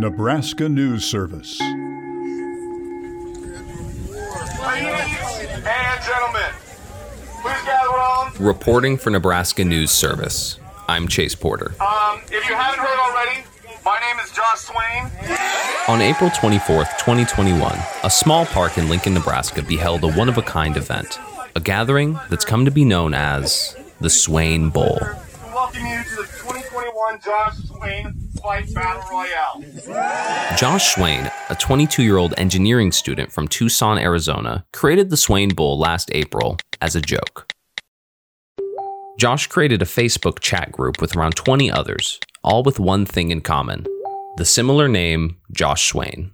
Nebraska News Service. Ladies and gentlemen, please gather around. Reporting for Nebraska News Service, I'm Chase Porter. Um, if you haven't heard already, my name is Josh Swain. On April 24th, 2021, a small park in Lincoln, Nebraska beheld a one of a kind event, a gathering that's come to be known as the Swain Bowl. Welcome you to the 2021 Josh Swain Battle Royale. Josh Swain, a 22 year old engineering student from Tucson, Arizona, created the Swain Bowl last April as a joke. Josh created a Facebook chat group with around 20 others, all with one thing in common the similar name Josh Swain.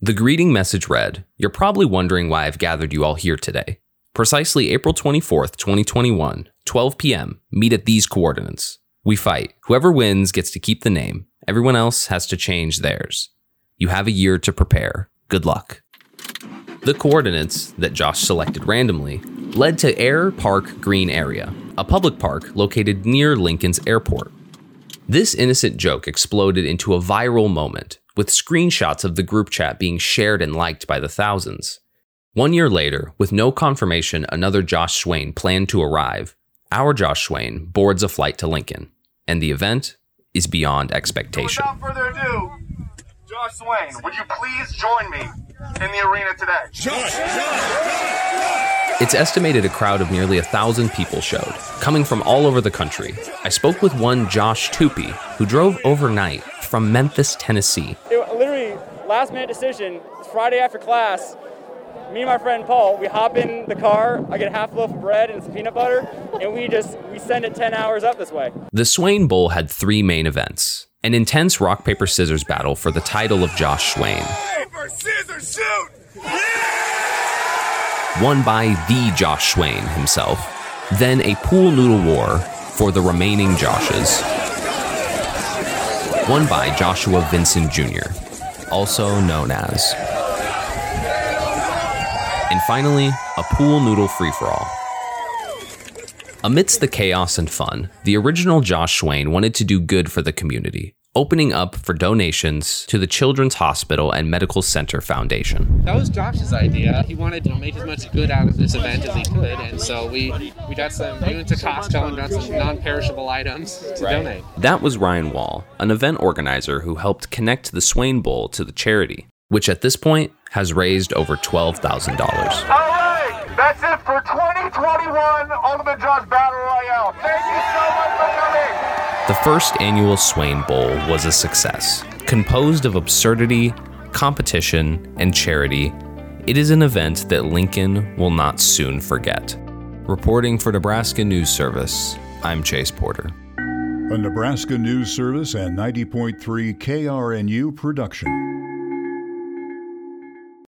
The greeting message read You're probably wondering why I've gathered you all here today. Precisely April 24th, 2021, 12 p.m., meet at these coordinates. We fight. Whoever wins gets to keep the name. Everyone else has to change theirs. You have a year to prepare. Good luck. The coordinates that Josh selected randomly led to Air Park Green Area, a public park located near Lincoln's airport. This innocent joke exploded into a viral moment, with screenshots of the group chat being shared and liked by the thousands. One year later, with no confirmation another Josh Swain planned to arrive, our Josh Swain boards a flight to Lincoln, and the event is beyond expectation. Without further ado, Josh Swain, would you please join me in the arena today? It's estimated a crowd of nearly a thousand people showed, coming from all over the country. I spoke with one Josh Tupey, who drove overnight from Memphis, Tennessee. It was literally last minute decision. Friday after class. Me and my friend Paul, we hop in the car. I get a half loaf of bread and some peanut butter, and we just we send it 10 hours up this way. The Swain Bowl had three main events an intense rock, paper, scissors battle for the title of Josh Swain, Paper, scissors, shoot! won by the Josh Swain himself, then a pool noodle war for the remaining Joshes, won by Joshua Vincent Jr., also known as. And finally, a pool noodle free for all. Amidst the chaos and fun, the original Josh Swain wanted to do good for the community, opening up for donations to the Children's Hospital and Medical Center Foundation. That was Josh's idea. He wanted to make as much good out of this event as he could, and so we we got some. We went to Costco and got some non-perishable items to donate. That was Ryan Wall, an event organizer who helped connect the Swain Bowl to the charity, which at this point has raised over $12,000. All right, that's it for 2021 Ultimate Josh Battle Royale. Thank you so much for coming. The first annual Swain Bowl was a success. Composed of absurdity, competition, and charity, it is an event that Lincoln will not soon forget. Reporting for Nebraska News Service, I'm Chase Porter. A Nebraska News Service and 90.3 KRNU production.